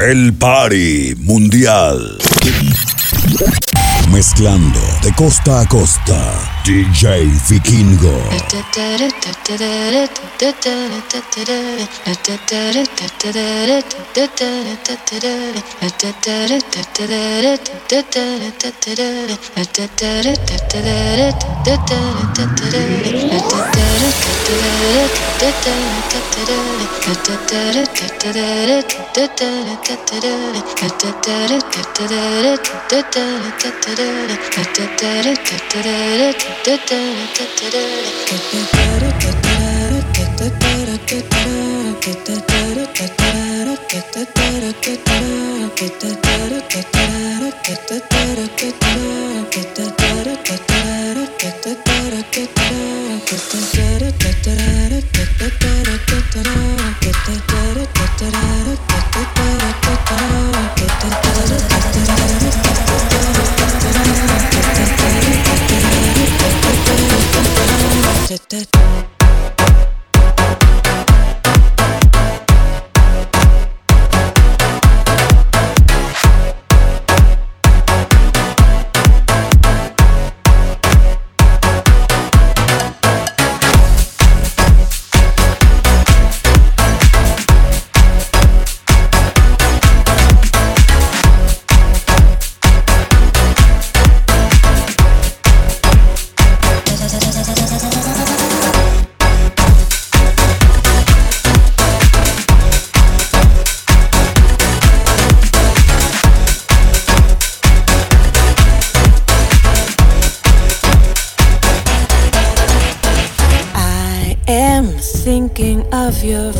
El Party Mundial. Mezclando de costa a costa. DJ Vikingo. I am thinking of your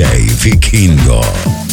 DJ Vikingo.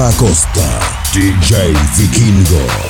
Costa a costa. DJ Vikingo.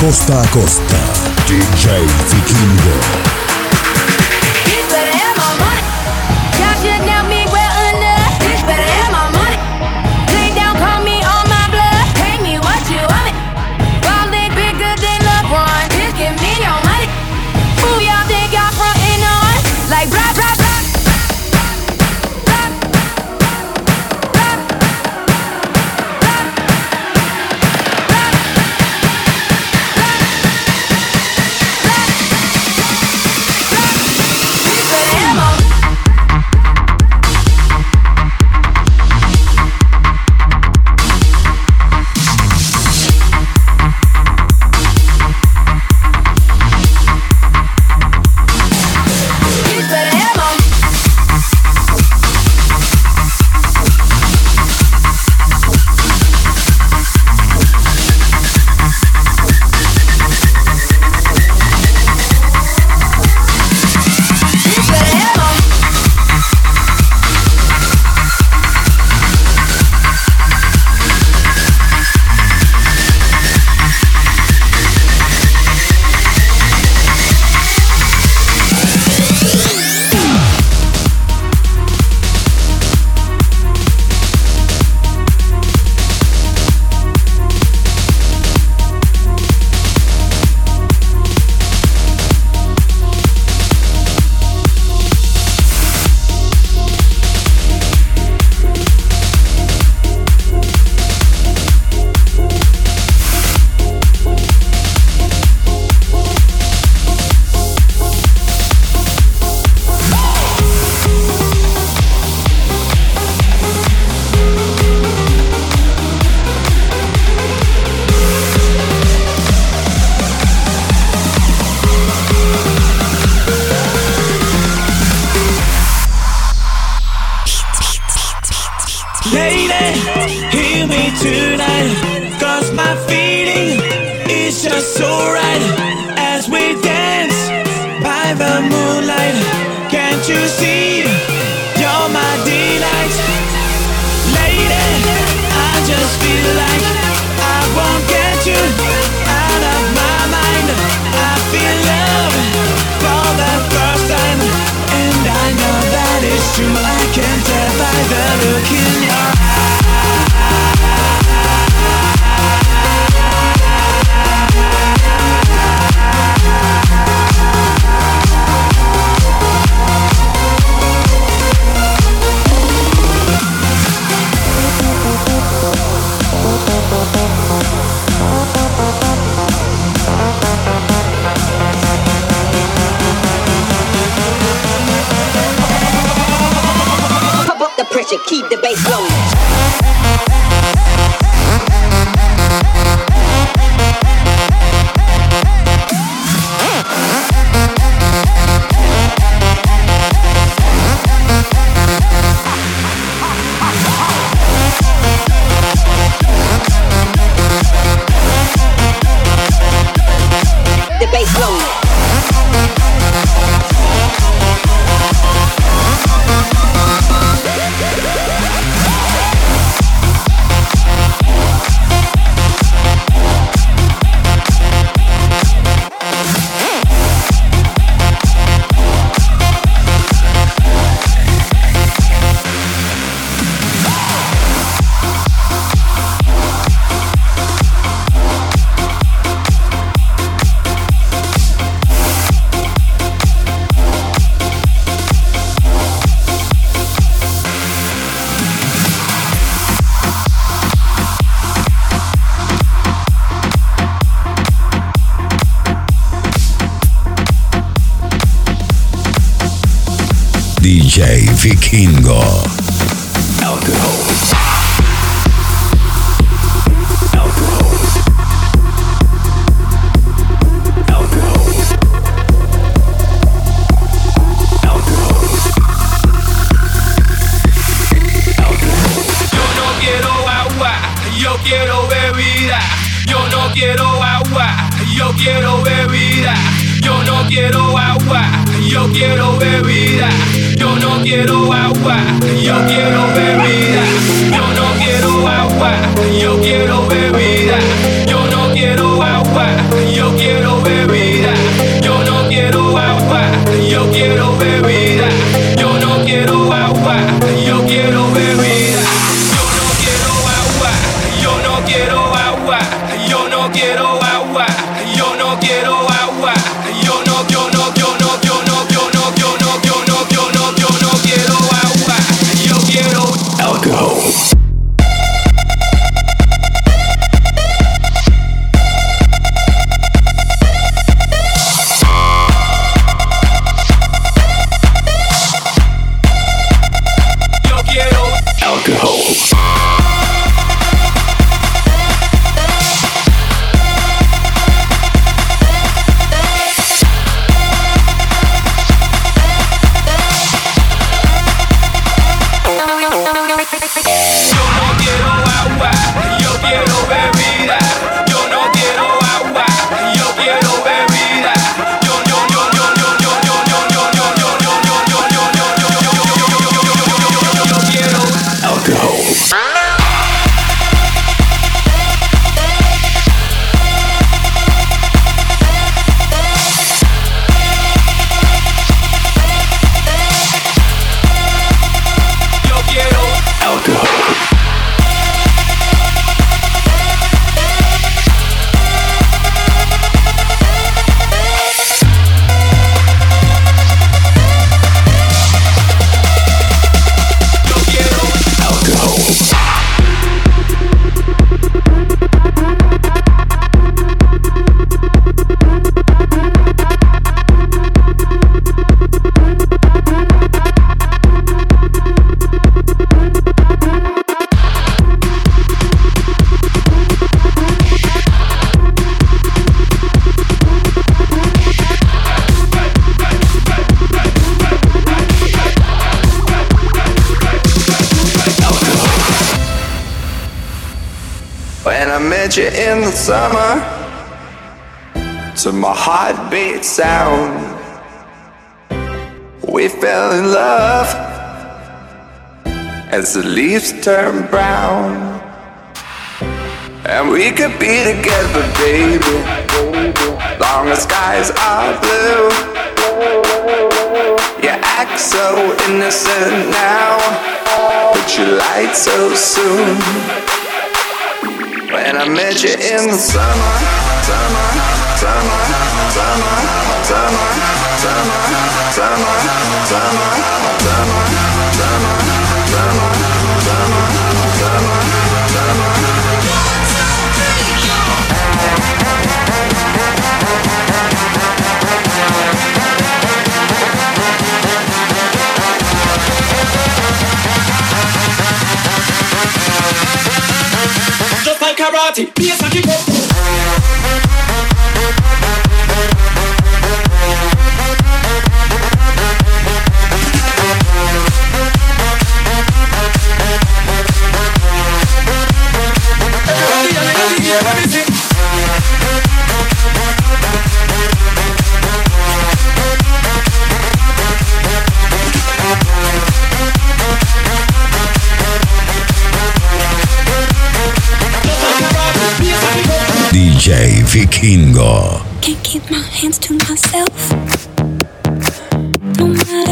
Costa a costa. DJ Vikingo. Vikingo. are blue. You act so innocent now, but you lied so soon. When I met you in the summer, summer, summer, summer, summer, summer, summer, summer, summer, summer. summer. karate. be a kick DJ Vikingo. Can't keep my hands to myself. No matter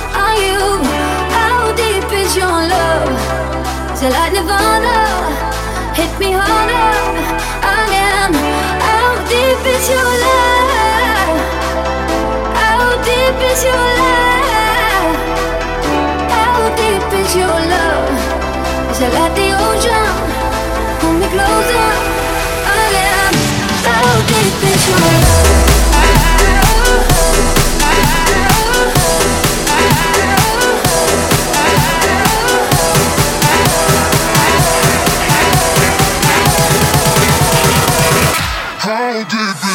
How deep is your love? Like Nirvana? Hit me harder. How deep is your love? How deep is your love? How deep is your love? It like the ocean? Me closer again. How deep is your love? When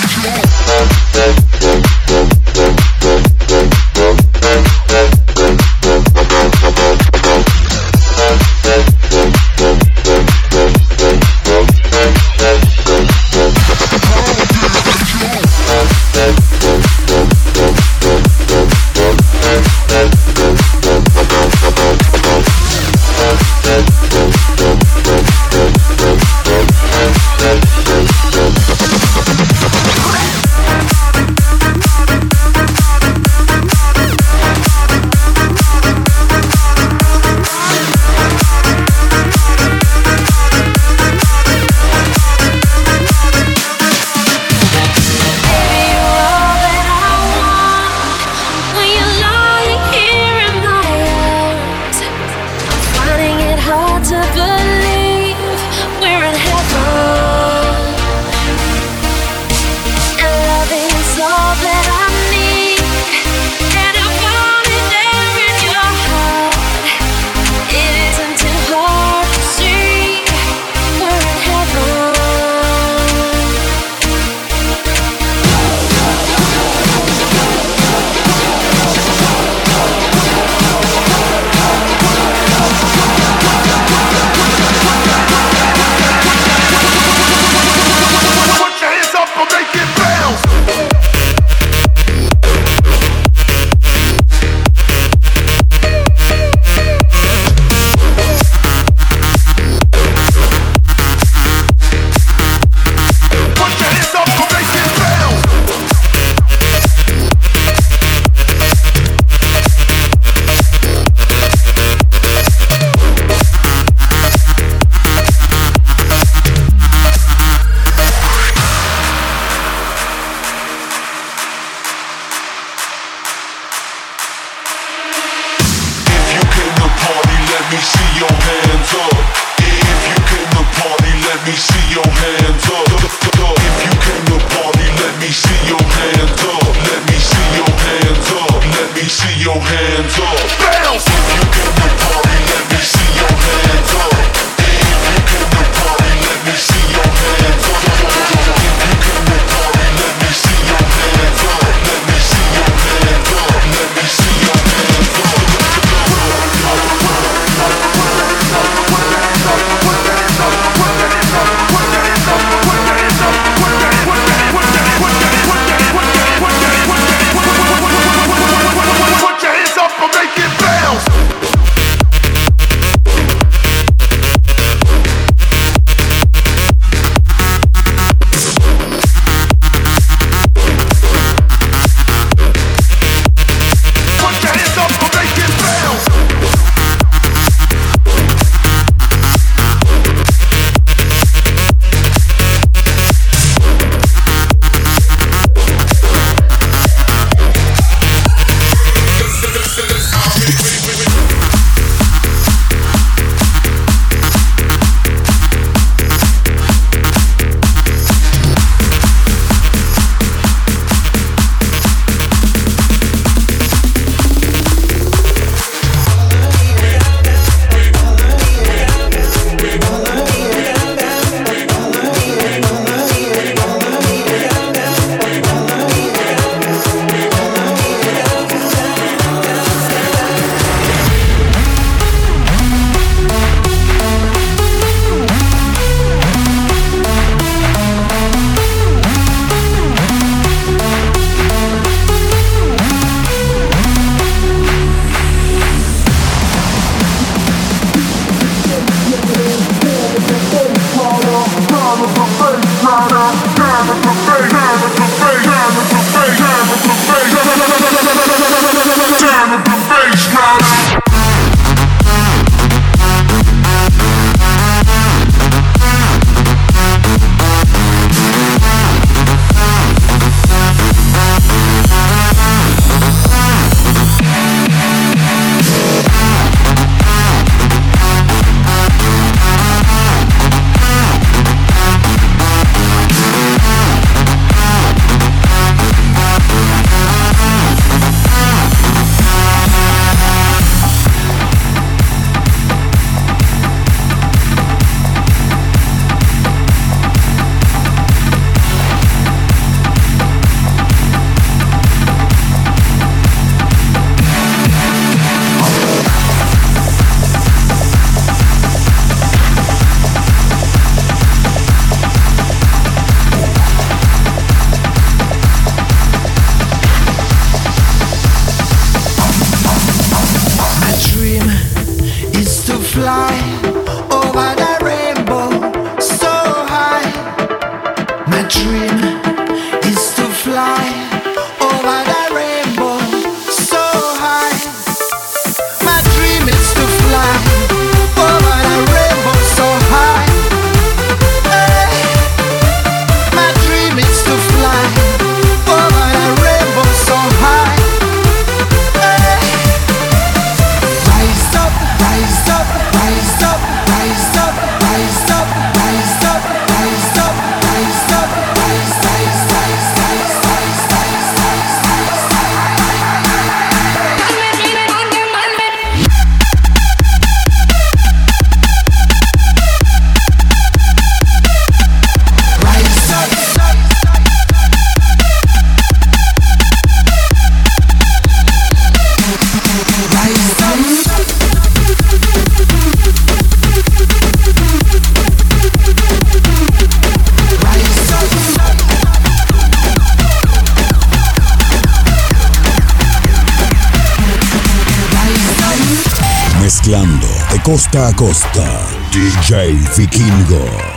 costa a costa. DJ Vikingo.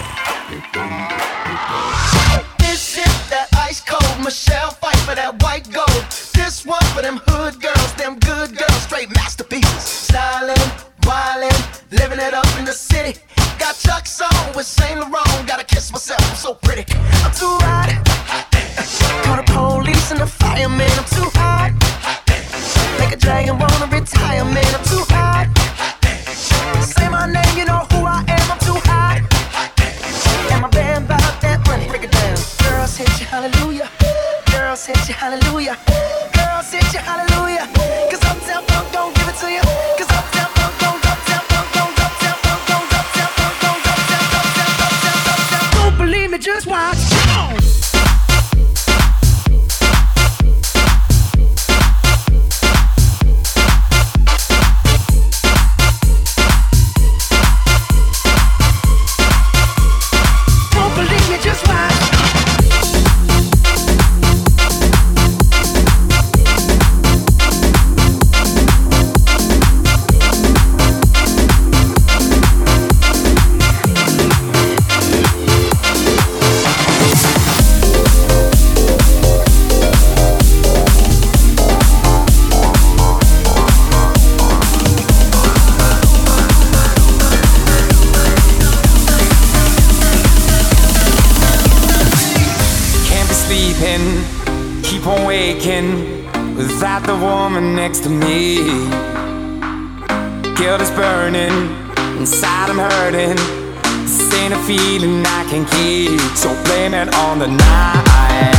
feeling I can keep. So blame it on the night.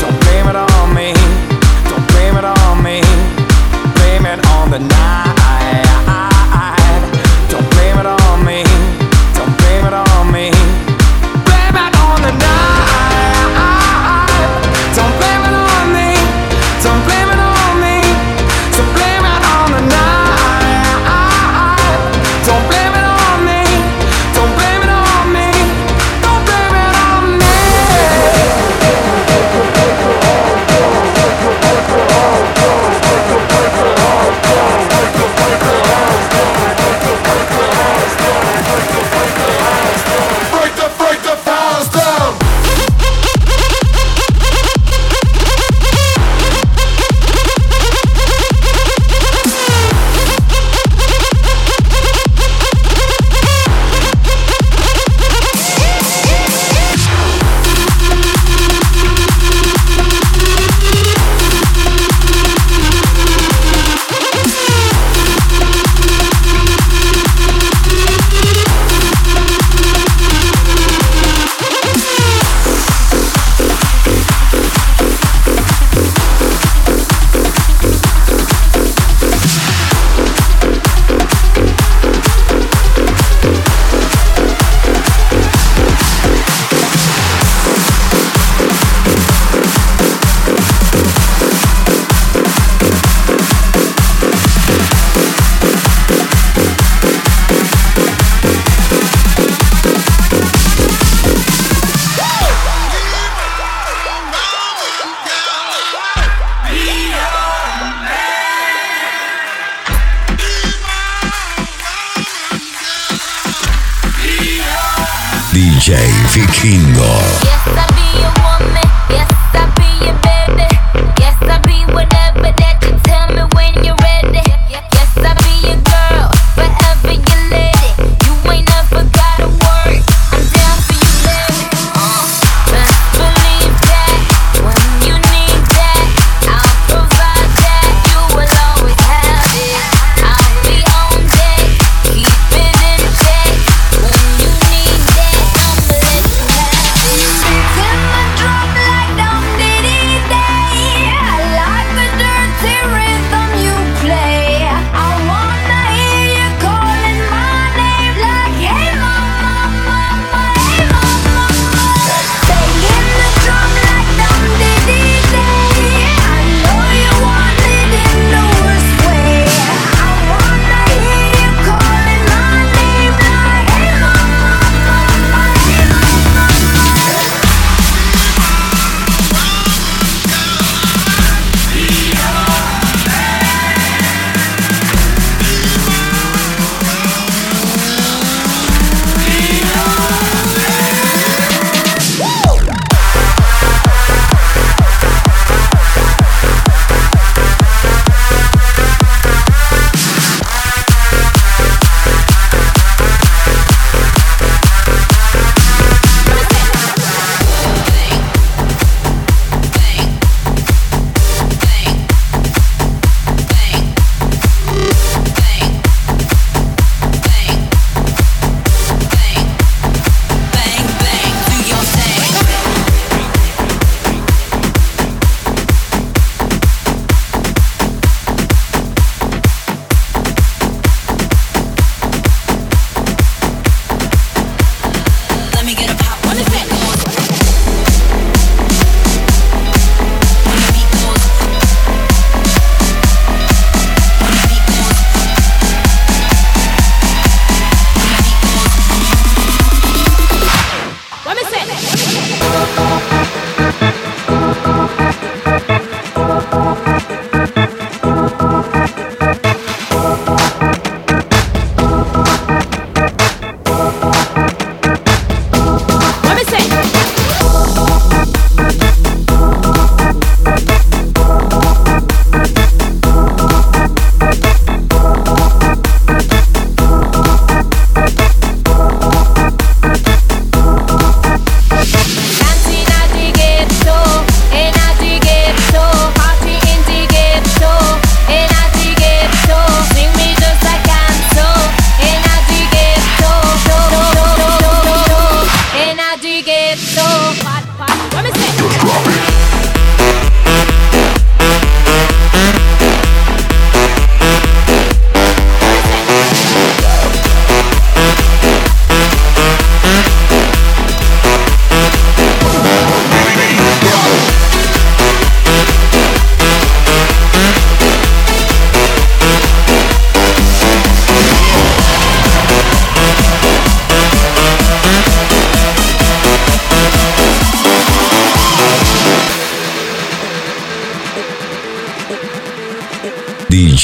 Don't blame it on me. Don't blame it on me. Blame it on the night.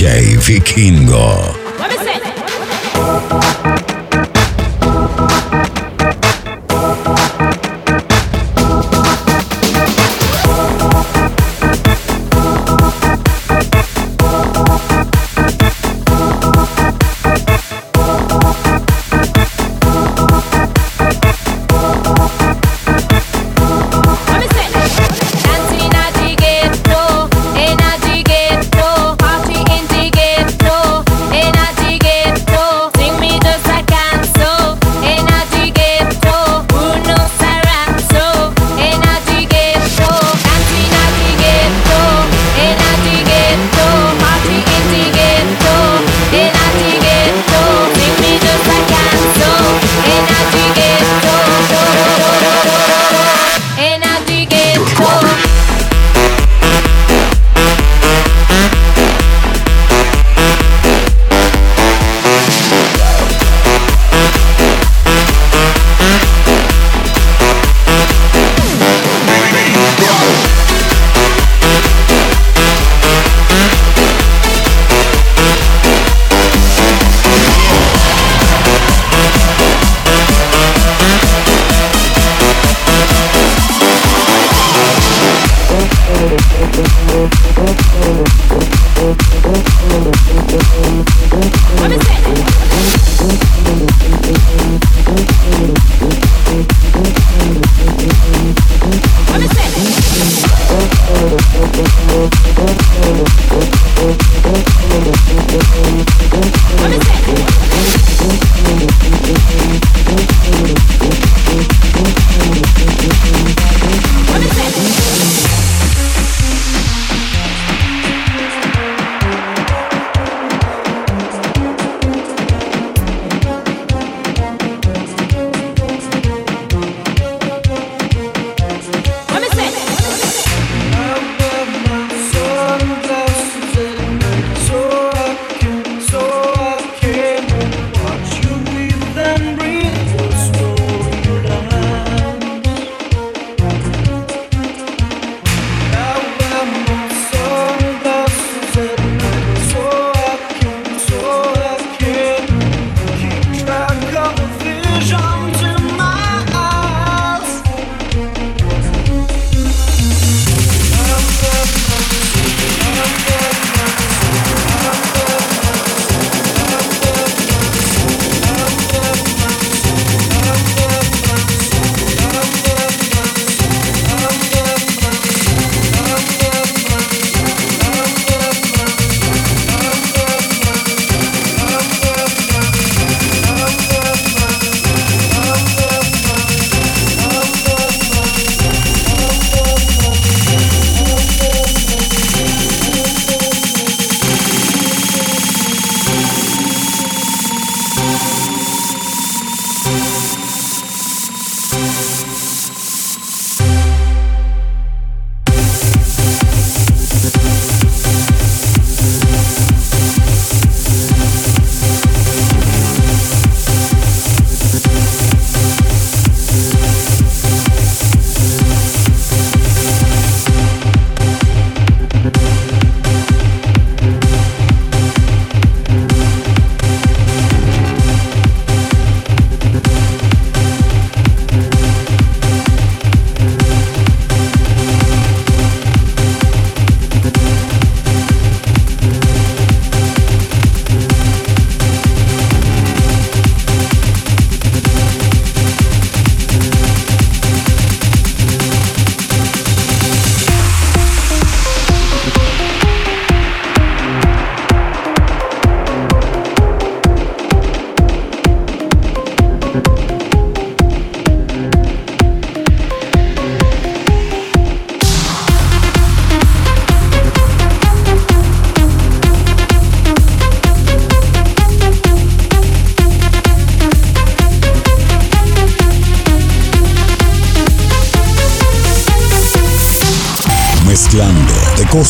Vikingo.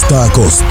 De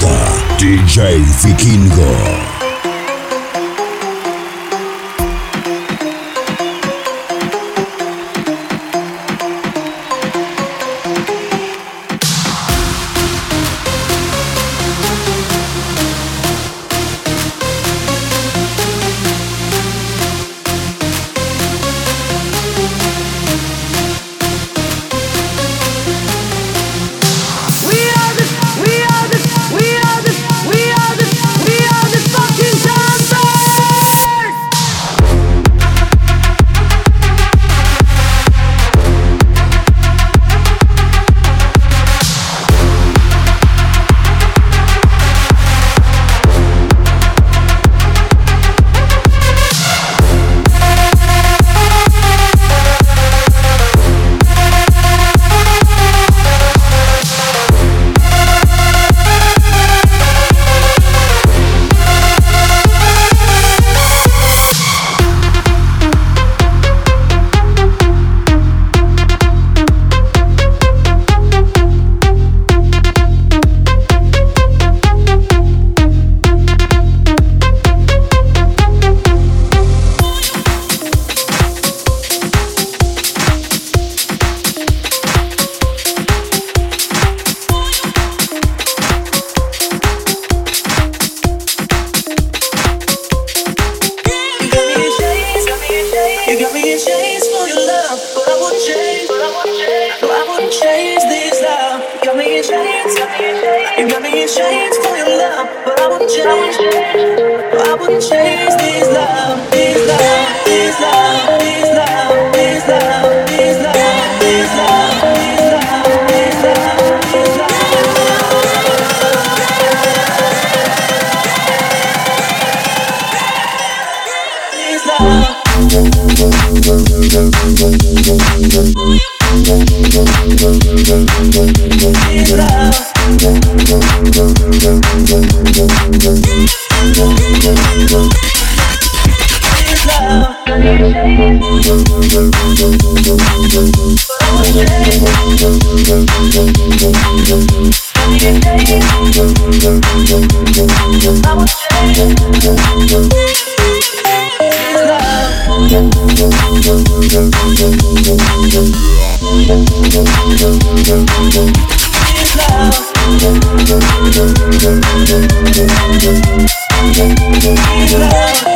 Love.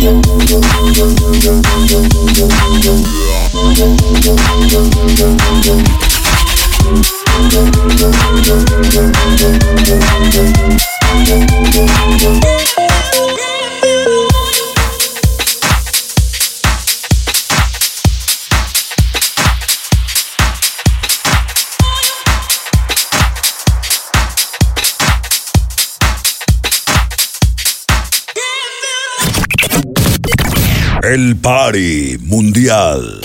Thank you. El Party Mundial.